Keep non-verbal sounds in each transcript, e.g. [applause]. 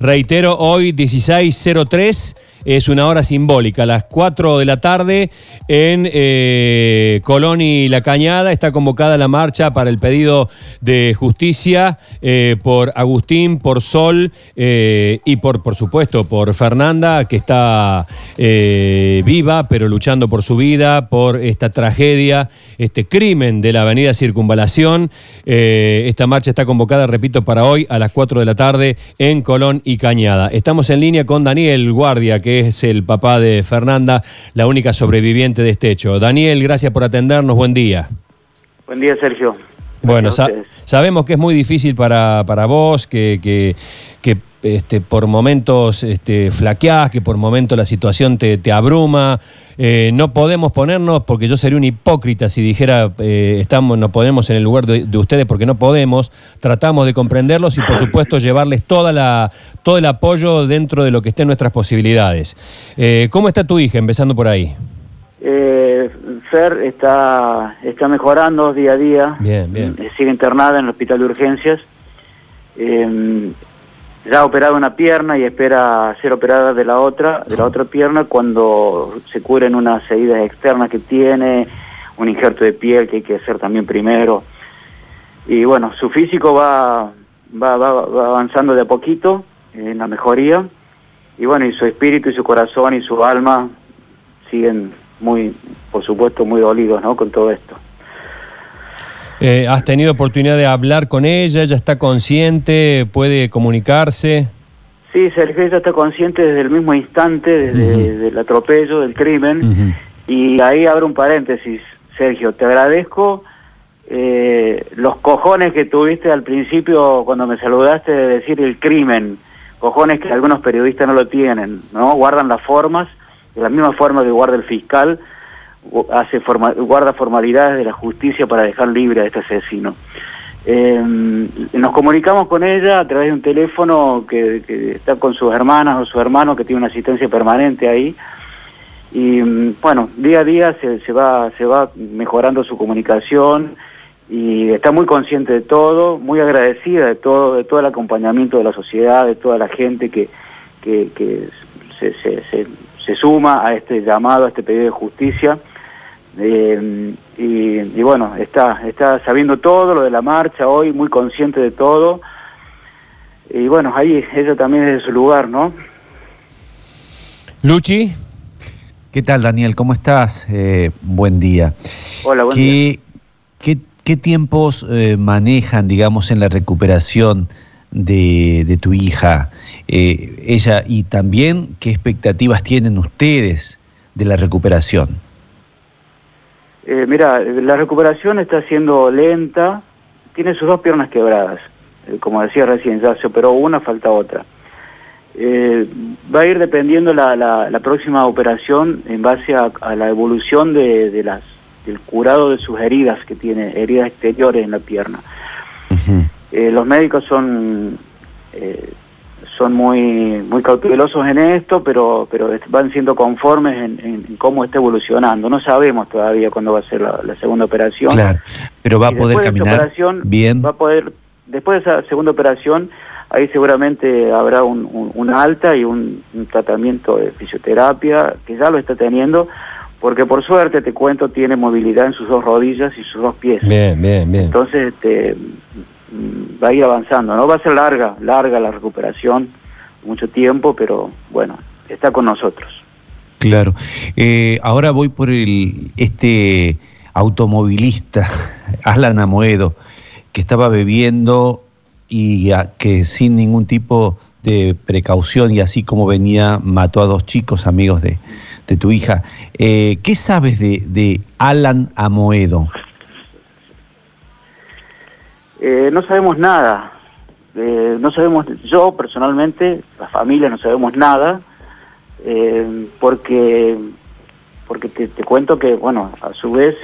Reitero, hoy 16.03 es una hora simbólica. A las 4 de la tarde en eh, Colón y La Cañada está convocada la marcha para el pedido de justicia eh, por Agustín, por Sol eh, y por, por supuesto, por Fernanda, que está viva, pero luchando por su vida, por esta tragedia, este crimen de la avenida Circunvalación. esta marcha está convocada, repito, para hoy a las 4 de la tarde en Colón y Cañada. Estamos en línea con Daniel Guardia, que es el papá de Fernanda, la única sobreviviente de este hecho. Daniel, gracias por atendernos, buen día. Buen día, Sergio. Bueno, sabemos que es muy difícil para, para vos, que, que, que este, por momentos este, flaqueás, que por momentos la situación te, abruma. Eh, no podemos ponernos, porque yo sería un hipócrita si dijera eh, estamos, nos ponemos en el lugar de, ustedes porque no podemos. Tratamos de comprenderlos y por supuesto llevarles toda la, todo el apoyo dentro de lo que esté en nuestras posibilidades. Eh, ¿Cómo está tu hija, empezando por ahí? Fer está, está mejorando día a día. Bien, bien. Sigue internada en el hospital de urgencias ya ha operado una pierna y espera ser operada de la otra, de la otra pierna cuando se cubren unas heridas externas que tiene, un injerto de piel que hay que hacer también primero. Y bueno, su físico va, va, avanzando de a poquito en la mejoría. Y bueno, y su espíritu y su corazón y su alma siguen muy, por supuesto, muy dolidos ¿no? con todo esto. Eh, ¿Has tenido oportunidad de hablar con ella? ¿Ella está consciente? ¿Puede comunicarse? Sí, Sergio, ella está consciente desde el mismo instante, desde el atropello, del crimen. Y ahí abro un paréntesis, Sergio, te agradezco eh, los cojones que tuviste al principio cuando me saludaste de decir el crimen, cojones que algunos periodistas no lo tienen, ¿no? Guardan las formas, de la misma forma que guarda el fiscal, hace guarda formalidades de la justicia para dejar libre a este asesino. Em, nos comunicamos con ella a través de un teléfono que, está con sus hermanas o su hermano que tiene una asistencia permanente ahí. Y mm, bueno, día a día se, va, se va mejorando su comunicación y está muy consciente de todo, muy agradecida de todo, de todo el acompañamiento de la sociedad, de toda la gente que, que, se, suma a este llamado, a este pedido de justicia. Eh, y, bueno, está, está sabiendo todo lo de la marcha hoy, muy consciente de todo. Y bueno, ahí ella también es de su lugar, ¿no? Luchi. ¿Qué tal, Daniel? ¿Cómo estás? Eh, buen día. Hola, buen ¿Qué, día. ¿qué, tiempos eh, manejan, digamos, en la recuperación de, de tu hija? ella y también qué expectativas tienen ustedes de la recuperación. Eh, mira, la recuperación está siendo lenta, tiene sus dos piernas quebradas, eh, como decía recién, ya se operó una, falta otra. Eh, va a ir dependiendo la, la, próxima operación en base a, la evolución de, las, del curado de sus heridas que tiene, heridas exteriores en la pierna. los médicos son son muy muy cautelosos en esto, pero pero van siendo conformes en, cómo está evolucionando. No sabemos todavía cuándo va a ser la, segunda operación. Claro, pero va a poder caminar bien. Va a poder, después de esa segunda operación, ahí seguramente habrá un, alta y un, tratamiento de fisioterapia, que ya lo está teniendo, porque por suerte, te cuento, tiene movilidad en sus dos rodillas y sus dos pies. Bien, bien, bien. Entonces, este, va a ir avanzando, ¿no? Va a ser larga, larga la recuperación, mucho tiempo, pero bueno, está con nosotros. Claro. Eh, ahora voy por el este automovilista, [laughs] Alan Amoedo, que estaba bebiendo y que sin ningún tipo de precaución y así como venía, mató a dos chicos amigos de, tu hija. Eh, ¿Qué sabes de, de Alan Amoedo? Eh, no sabemos nada. Eh, no sabemos, yo personalmente, la familia no sabemos nada, eh, porque porque te, cuento que, bueno, a su vez,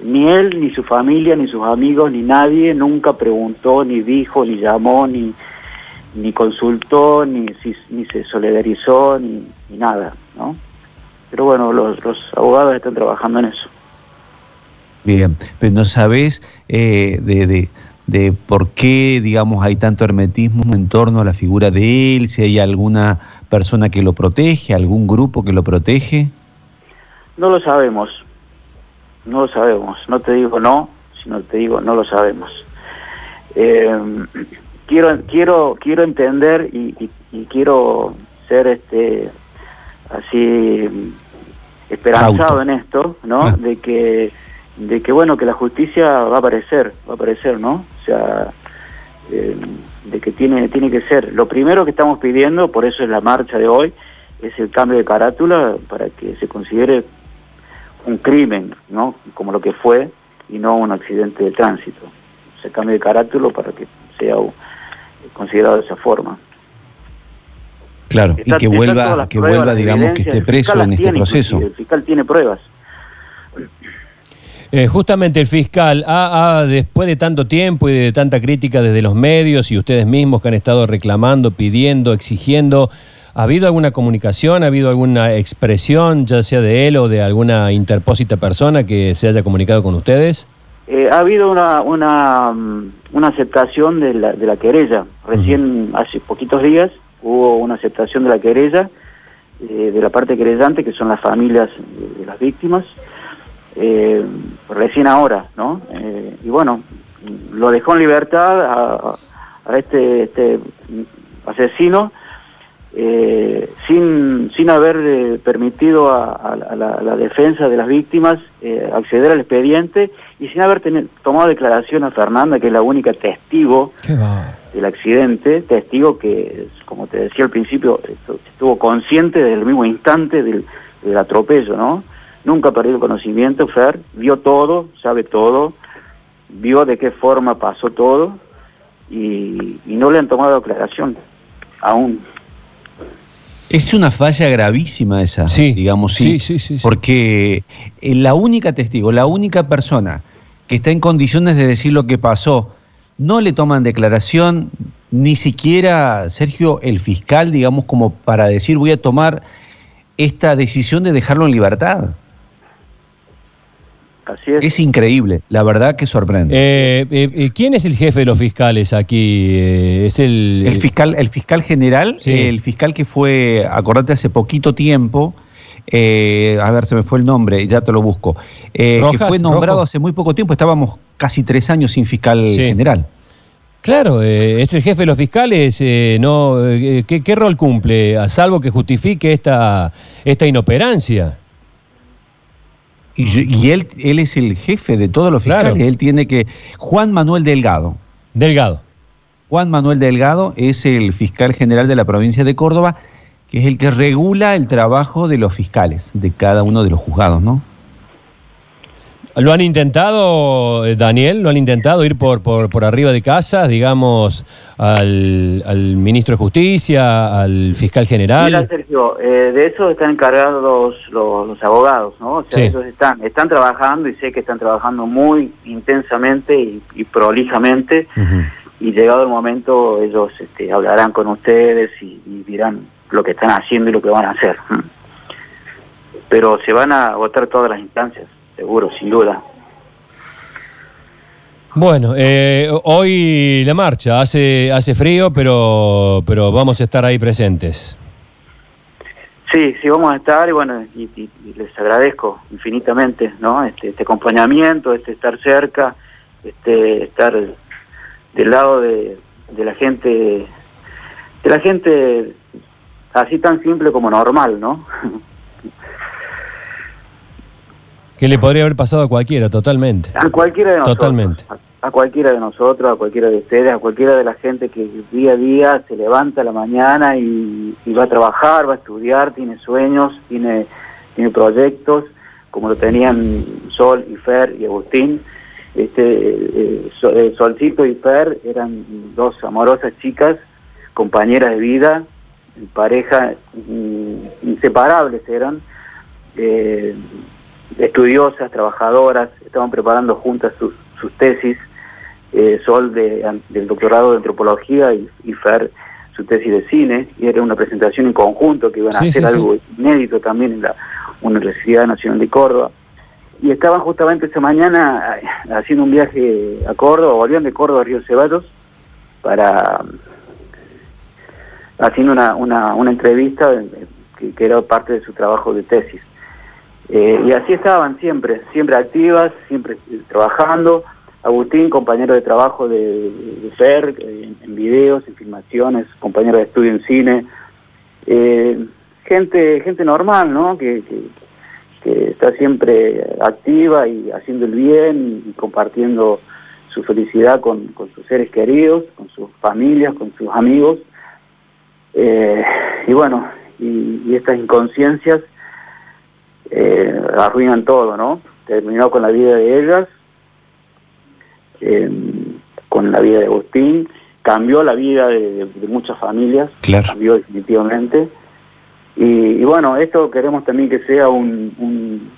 ni él, ni su familia, ni sus amigos, ni nadie nunca preguntó, ni dijo, ni llamó, ni, ni consultó, ni, ni se solidarizó, ni, nada, ¿no? Pero bueno, los, abogados están trabajando en eso. Bien, pero no sabes de de por qué, digamos, hay tanto hermetismo en torno a la figura de él, si hay alguna persona que lo protege, algún grupo que lo protege. No lo sabemos, no lo sabemos, no te digo no, sino te digo no lo sabemos. Eh, quiero, quiero, quiero entender y, quiero ser este así esperanzado en esto, ¿no? Ah. De que de que bueno que la justicia va a aparecer, va a aparecer, ¿no? O sea, eh, de que tiene tiene que ser. Lo primero que estamos pidiendo, por eso es la marcha de hoy, es el cambio de carátula para que se considere un crimen, ¿no? Como lo que fue y no un accidente de tránsito. Se cambio de carátula para que sea considerado de esa forma. Claro, y que vuelva, que vuelva digamos, que esté preso en este proceso. El fiscal tiene pruebas. Eh, justamente el fiscal, ha, después de tanto tiempo y de tanta crítica desde los medios y ustedes mismos que han estado reclamando, pidiendo, exigiendo, ¿ha habido alguna comunicación, ha habido alguna expresión, ya sea de él o de alguna interpósita persona que se haya comunicado con ustedes? Eh, ha habido una, una, mm, una aceptación de la, de la querella. Recién, hace poquitos días, hubo una aceptación de la querella, eh, de la parte querellante, que son las familias de, las víctimas, eh, recién ahora, ¿no? y bueno, lo dejó en libertad a, a este, este asesino eh, sin, sin haber eh, permitido a, la, defensa de las víctimas eh, acceder al expediente y sin haber tomado declaración a Fernanda, que es la única testigo del accidente, testigo que, como te decía al principio, estuvo consciente desde el mismo instante del, atropello, ¿no? Nunca ha perdido conocimiento, Fer, vio todo, sabe todo, vio de qué forma pasó todo. Y, y no le han tomado declaración aún. Es una falla gravísima esa, digamos, sí, sí, sí, porque eh, la única testigo, la única persona que está en condiciones de decir lo que pasó, no le toman declaración, ni siquiera, Sergio, el fiscal, digamos, como para decir voy a tomar esta decisión de dejarlo en libertad es. increíble, la verdad que sorprende. Eh, eh, eh, ¿Quién es el jefe de los fiscales aquí? ¿Es el, el fiscal, el fiscal general, el fiscal que fue, acordate, hace poquito tiempo, a ver, se me fue el nombre, ya te lo busco, que fue nombrado hace muy poco tiempo, estábamos casi tres años sin fiscal general. Claro, es el jefe de los fiscales, no, ¿qué, rol cumple? A salvo que justifique esta, esta inoperancia. Y, él, él es el jefe de todos los fiscales. Él tiene que. Juan Manuel Delgado. Delgado. Juan Manuel Delgado es el fiscal general de la provincia de Córdoba, que es el que regula el trabajo de los fiscales, de cada uno de los juzgados, ¿no? ¿Lo han intentado, eh, Daniel? ¿Lo han intentado ir por, por, arriba de casa, digamos, al, ministro de Justicia, al fiscal general? Mira, Sergio, eh, de eso están encargados los, abogados, ¿no? O sea, ellos están, están trabajando y sé que están trabajando muy intensamente y, prolijamente. Y llegado el momento, ellos este, hablarán con ustedes y, y dirán lo que están haciendo y lo que van a hacer. Pero se van a agotar todas las instancias seguro, sin duda. Bueno, eh, hoy la marcha, hace, hace frío, pero, pero vamos a estar ahí presentes. Sí, sí vamos a estar y bueno, y, les agradezco infinitamente, ¿no? Este, este, acompañamiento, este estar cerca, este estar del lado de, de la gente, de la gente así tan simple como normal, ¿no? [laughs] Que le podría haber pasado a cualquiera, totalmente. A cualquiera de nosotros. Totalmente. A, cualquiera de nosotros, a cualquiera de ustedes, a cualquiera de la gente que día a día se levanta a la mañana y, va a trabajar, va a estudiar, tiene sueños, tiene, tiene proyectos, como lo tenían Sol y Fer y Agustín. Este, eh, eh, Solcito y Fer eran dos amorosas chicas, compañeras de vida, pareja inseparables eran. Eh, estudiosas, trabajadoras, estaban preparando juntas sus, tesis, eh, Sol de, del doctorado de antropología y, Fer su tesis de cine, y era una presentación en conjunto que iban a hacer algo inédito también en la Universidad Nacional de Córdoba. y estaban justamente esa mañana eh, haciendo un viaje a Córdoba, volvían de Córdoba a Río Ceballos para haciendo una, una, una entrevista que, que, era parte de su trabajo de tesis. Eh, y así estaban siempre, siempre activas, siempre trabajando. Agustín, compañero de trabajo de, de en, videos, en filmaciones, compañero de estudio en cine. Eh, gente gente normal, ¿no? Que, que, está siempre activa y haciendo el bien y compartiendo su felicidad con, con sus seres queridos, con sus familias, con sus amigos. Eh, y bueno, y, y estas inconsciencias eh, arruinan todo, ¿no? Terminó con la vida de ellas, eh, con la vida de Agustín, cambió la vida de, de muchas familias, claro. cambió definitivamente. Y, y, bueno, esto queremos también que sea un, un,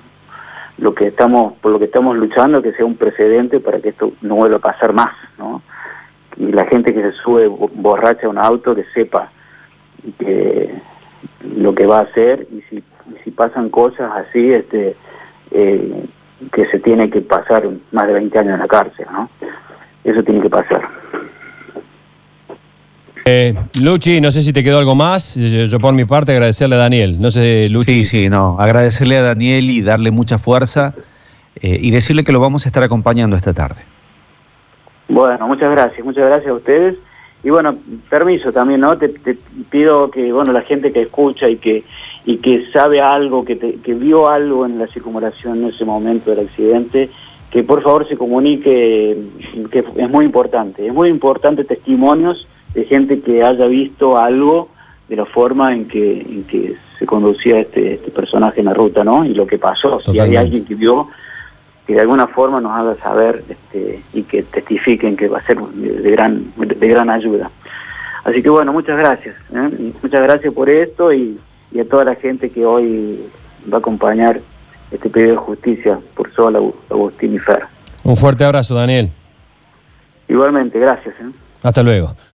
lo que estamos, por lo que estamos luchando, que sea un precedente para que esto no vuelva a pasar más, ¿no? Y la gente que se sube borracha a un auto que sepa que lo que va a hacer y si, si pasan cosas así, este, eh, que se tiene que pasar más de 20 años en la cárcel, ¿no? Eso tiene que pasar. Eh, Luchi, no sé si te quedó algo más. Yo, yo, por mi parte agradecerle a Daniel. No sé, Luchi. Sí, sí, no. Agradecerle a Daniel y darle mucha fuerza eh, y decirle que lo vamos a estar acompañando esta tarde. Bueno, muchas gracias, muchas gracias a ustedes. Y bueno, permiso también, ¿no? Te, te pido que, bueno, la gente que escucha y que y que sabe algo, que, te, que vio algo en la circunvalación en ese momento del accidente, que por favor se comunique, que es muy importante. Es muy importante testimonios de gente que haya visto algo de la forma en que, en que se conducía este, este personaje en la ruta, ¿no? Y lo que pasó. Totalmente. Si hay alguien que vio, que de alguna forma nos haga saber este, y que testifiquen que va a ser de, gran, de gran ayuda. Así que bueno, muchas gracias. ¿eh? Muchas gracias por esto y, y, a toda la gente que hoy va a acompañar este pedido de justicia por Sol, Agustín y Fer. Un fuerte abrazo, Daniel. Igualmente, gracias. ¿eh? Hasta luego.